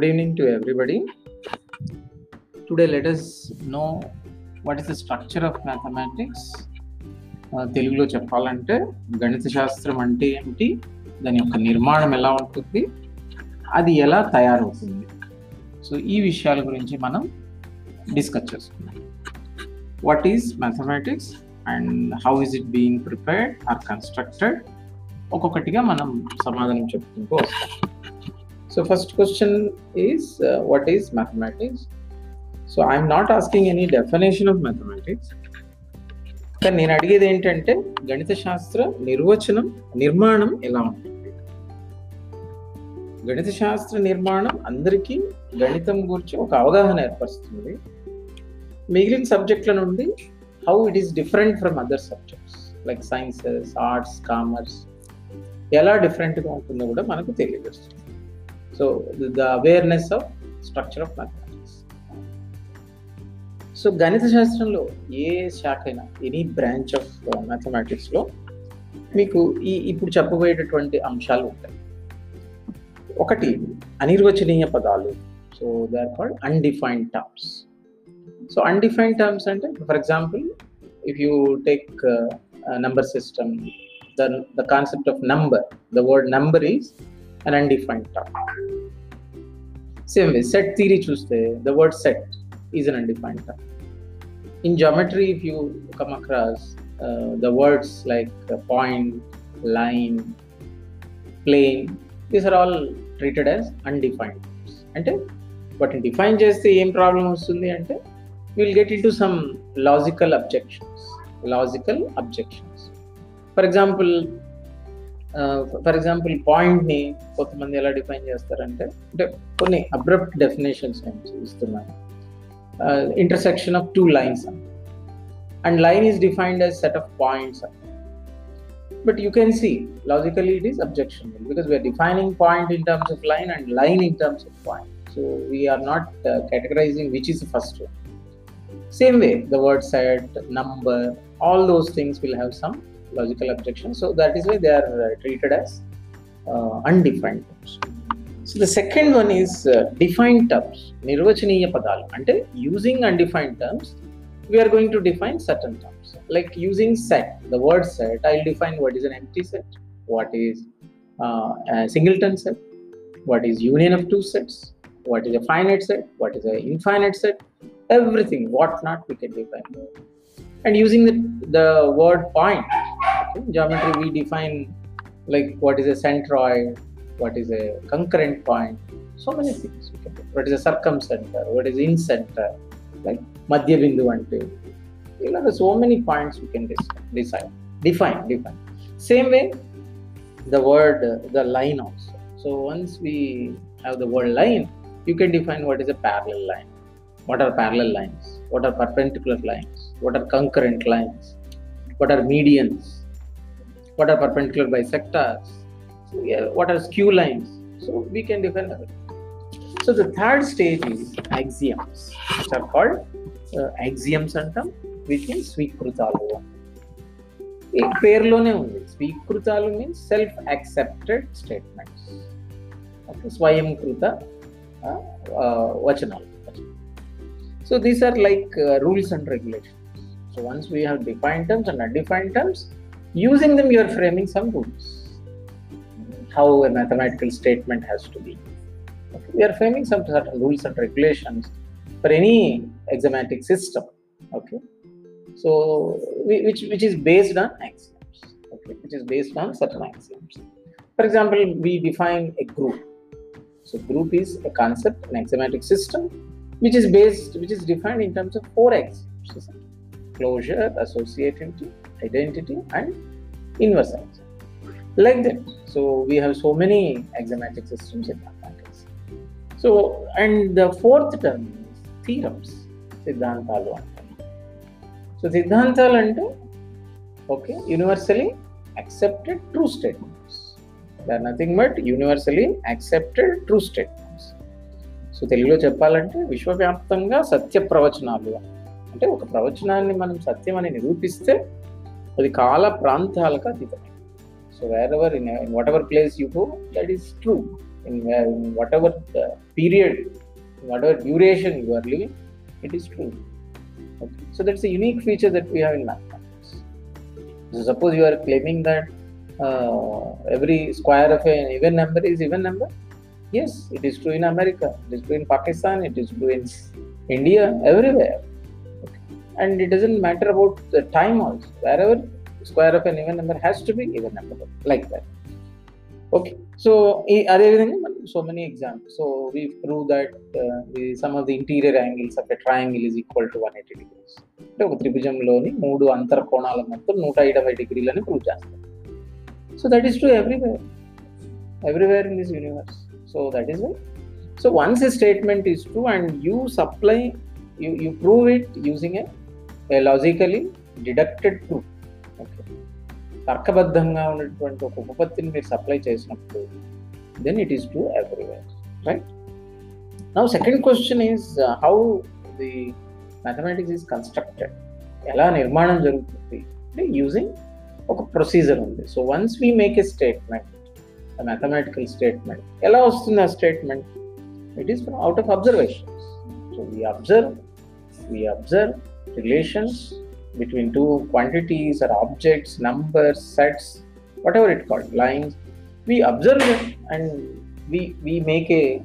Good evening to everybody. Today, let us know what is the structure of mathematics. తెలుగులో చెప్పాలంటే గణిత శాస్త్రం అంటే ఏమిటి? దాని యొక్క నిర్మాణం ఎలా ఉంటుంది? అది ఎలా తయారవుతుంది? సో ఈ విషయాల గురించి మనం డిస్కస్ చేసుకుందాం. What is mathematics and how is it being prepared or constructed ఒక్కొక్కటిగా మనం సమాధానం చెప్పుకుంటూ వస్తాం. So first question is what is mathematics so I'm not asking any definition of mathematics కానీ నేను అడిగేది ఏంటంటే గణిత శాస్త్ర నిర్వచనం నిర్మాణం ఎలా ఉంటుంది? గణిత శాస్త్ర నిర్మాణం అందరికీ గణితం గురించి ఒక అవగాహన ఏర్పరుస్తుంది. మిగిలిన సబ్జెక్టుల నుండి how it is different from other subjects like sciences arts commerce ఎలా డిఫరెంట్గా ఉంటుందో కూడా మనకు తెలియజేస్తుంది. So the awareness of structure of mathematics so గణిత శాస్త్రంలో ఏ శాఖ అయినా ఎనీ బ్రాంచ్ ఆఫ్ మ్యాథమెటిక్స్లో మీకు ఈ ఇప్పుడు చెప్పబోయేటటువంటి అంశాలు ఉంటాయి. ఒకటి అనిర్వచనీయ పదాలు. So they are called undefined terms so undefined terms అంటే for example if you take number system the the concept of number the word number is an undefined term same way set theory చూస్తే the word set is an undefined term in geometry if you come across uh, the words like uh, point line plane these are all treated as undefined terms అంటే వాటిని define చేస్తే ఏం problem వస్తుంది అంటే will get in to some logical objections logical objections for example for example పాయింట్ని కొంతమంది ఎలా define చేస్తారంటే అంటే కొన్ని అబ్రప్ట్ డెఫినేషన్స్ నేను ఇస్తున్నాను uh, intersection of two lines and line is defined as set of points but you can see logically it is objectionable because we are defining point in terms of line and line in terms of point so we are not uh, categorizing which is the first one same way the word set number all those things will have some logical objection so that is why they are uh, treated as uh, undefined terms so the second one is defined terms నిర్వచనీయ పదాలు అంటే using undefined terms we are going to define certain terms like using set the word set I define what is an empty set what is singleton set what is union of two sets what is a finite set what is a infinite set everything what not we can define and using the word point geometry we define like what is a centroid what is a concurrent point so many things what is a circumcenter what is incenter like madhya bindu you know so many points we can decide, define define. Same way the word the line also. So once we have the word line you can define what is a parallel line. What are parallel lines? What are perpendicular lines? What are concurrent lines? What are medians what are perpendicular bisectors so yeah, what are skew lines so we can define everything so the third stage is axioms which are called uh, axioms అంటాం which means స్వీకృతాలు ఈ పేరులోనే ఉంది స్వీకృతాలు means self accepted statements okay స్వయంకృత వచనాలు so these are like rules and regulations so once we have defined terms and undefined terms using them you are framing some rules. How a mathematical statement has to be. Okay. we are framing some certain rules and regulations for any axiomatic system okay? So which which is based on axioms okay? Which is based on certain axioms. For example we define a group. So group is a concept an axiomatic system which is based which is defined in terms of four axioms? Closure associativity identity and inversions. Like that. So we have so many axiomatic systems in mathematics. So and the fourth term is theorems, సిద్ధాంతాలు అంటాం so సిద్ధాంతాలు అంటే okay universally accepted true statements they are nothing but universally accepted true statements so తెలుగులో చెప్పాలంటే విశ్వవ్యాప్తంగా సత్య ప్రవచనాలు అంటే ఒక ప్రవచనాన్ని మనం సత్యం అని నిరూపిస్తే అది కాల ప్రాంతాలకు అతీతమైనది so wherever in whatever place you go that is true in, where- in whatever uh, period, whatever duration you are living, it is true. Okay. So that's a unique feature that we have in mathematics. So suppose you are claiming that uh, every square of an even number is even number. Yes, it is true in America, it is true in Pakistan, it is true in India, everywhere. Okay. And it doesn't matter about the time also. Wherever square of an even number has to be even number, like that. Okay so ఈ అదేవిధంగా మనం so many examples so we prove that some of the interior angles of a triangle is equal to one eighty degrees అంటే ఒక త్రిభుజంలోని మూడు అంతర కోణాల మొత్తం నూట ఇరవై డిగ్రీలని ప్రూవ్ చేస్తాం so that is to everywhere everywhere in this universe so that is why so once a statement is true and you supply you you prove it using a logically deducted proof okay తర్కబద్ధంగా ఉన్నటువంటి ఒక ఉపపత్తిని మీరు supply చేసినప్పుడు then it is to everywhere right now second question is how the mathematics is constructed ఎలా నిర్మాణం జరుగుతుంది? అంటే using ఒక ప్రొసీజర్ ఉంది. So once we make a statement mathematical statement ఎలా వస్తుంది ఆ statement it is out of observations so we observe we observe relations between two quantities or objects, numbers, sets, whatever it called, lines. We observe it and we, we make a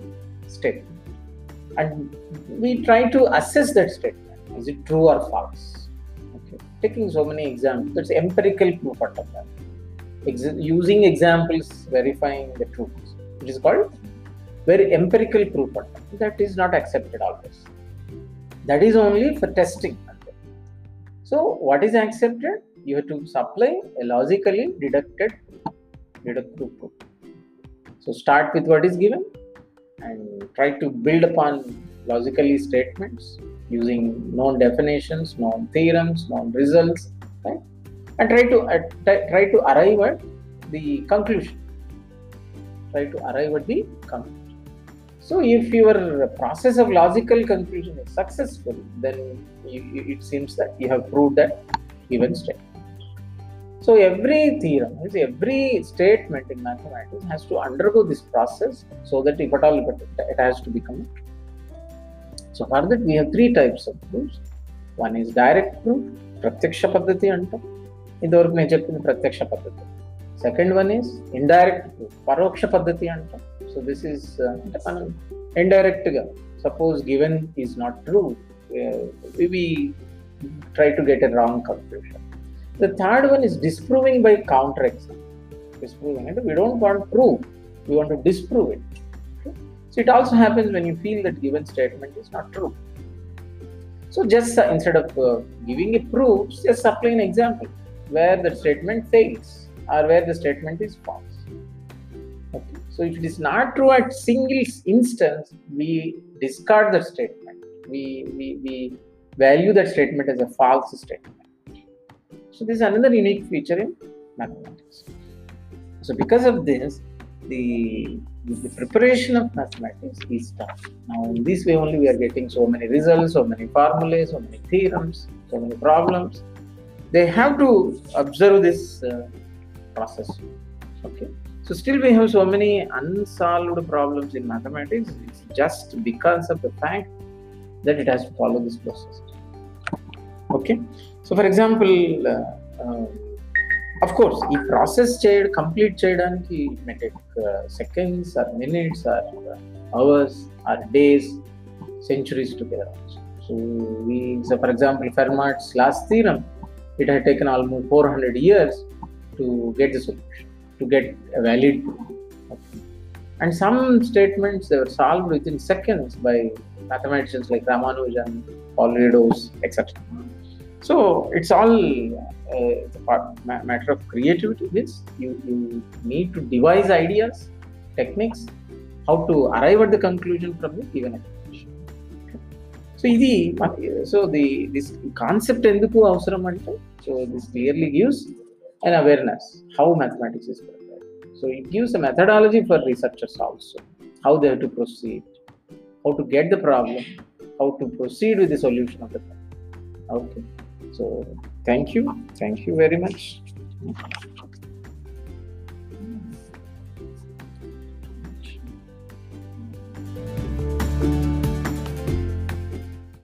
statement and we try to assess that statement. Is it true or false? Okay. Taking so many examples, it's empirical proof of that. Ex- using examples, verifying the truth. It is called very empirical proof. That is not accepted always. That is only for testing so, what is accepted? You have to supply a logically deducted deductive proof. So, start with what is given and try to build upon logically statements using known definitions, known theorems, known results, right? And try to uh, try try to arrive at the conclusion. Try to arrive at the conclusion. So, if your process of logical conclusion is successful, then you, you, it seems that you have proved that given statement. So, every theorem, means every statement in mathematics has to undergo this process so that if at all it, it has to become true. So, for that, we have three types of proofs. One is direct proof, ప్రత్యక్ష పద్ధతి అంటాం ఇంతవరకు నేను చెప్పింది ప్రత్యక్ష పద్ధతి second one is indirect proof పరోక్ష పద్ధతి అంటాం సో దిస్ ఈస్ అంటే మనం ఇండైరెక్ట్ గా suppose given is not true we try to get a wrong conclusion the third one is disproving by counter exam disproving అంటే we don't want prove we want to disprove it so it also happens when you feel that given statement is not true so just instead of giving a proof just supply an example where the statement fails or where the statement is false. Okay. So if it is not true at single instance, we discard that statement. We, we, we value that statement as a false statement. So this is another unique feature in mathematics. So because of this, the, the preparation of mathematics is tough. Now in this way only we are getting so many results, so many formulas, so many theorems, so many problems. They have to observe this uh, process. Okay. So still we have so many unsolved problems in mathematics. It's just because of the fact that it has to follow this process. Okay. So for example, uh, uh, of course, ఈ process చేయడం complete చేయడానికి may take seconds are minutes are ours are days centuries together so we so for example fermat's last theorem it had taken almost 400 years to get the solution to get a valid proof. Okay. and some statements they were solved within seconds by mathematicians like ramanujan Polyidus, etc so it's all uh, it's a part, ma- matter of creativity this you, you need to devise ideas techniques how to arrive at the conclusion from the given explanation so ఇది so the this concept ఎందుకు అవసరం అంటే so this clearly gives and awareness how mathematics is prepared. So it gives a methodology for researchers also how they have to proceed, how to get the problem, how to proceed with the solution of the problem. Okay. So thank you. Thank you very much.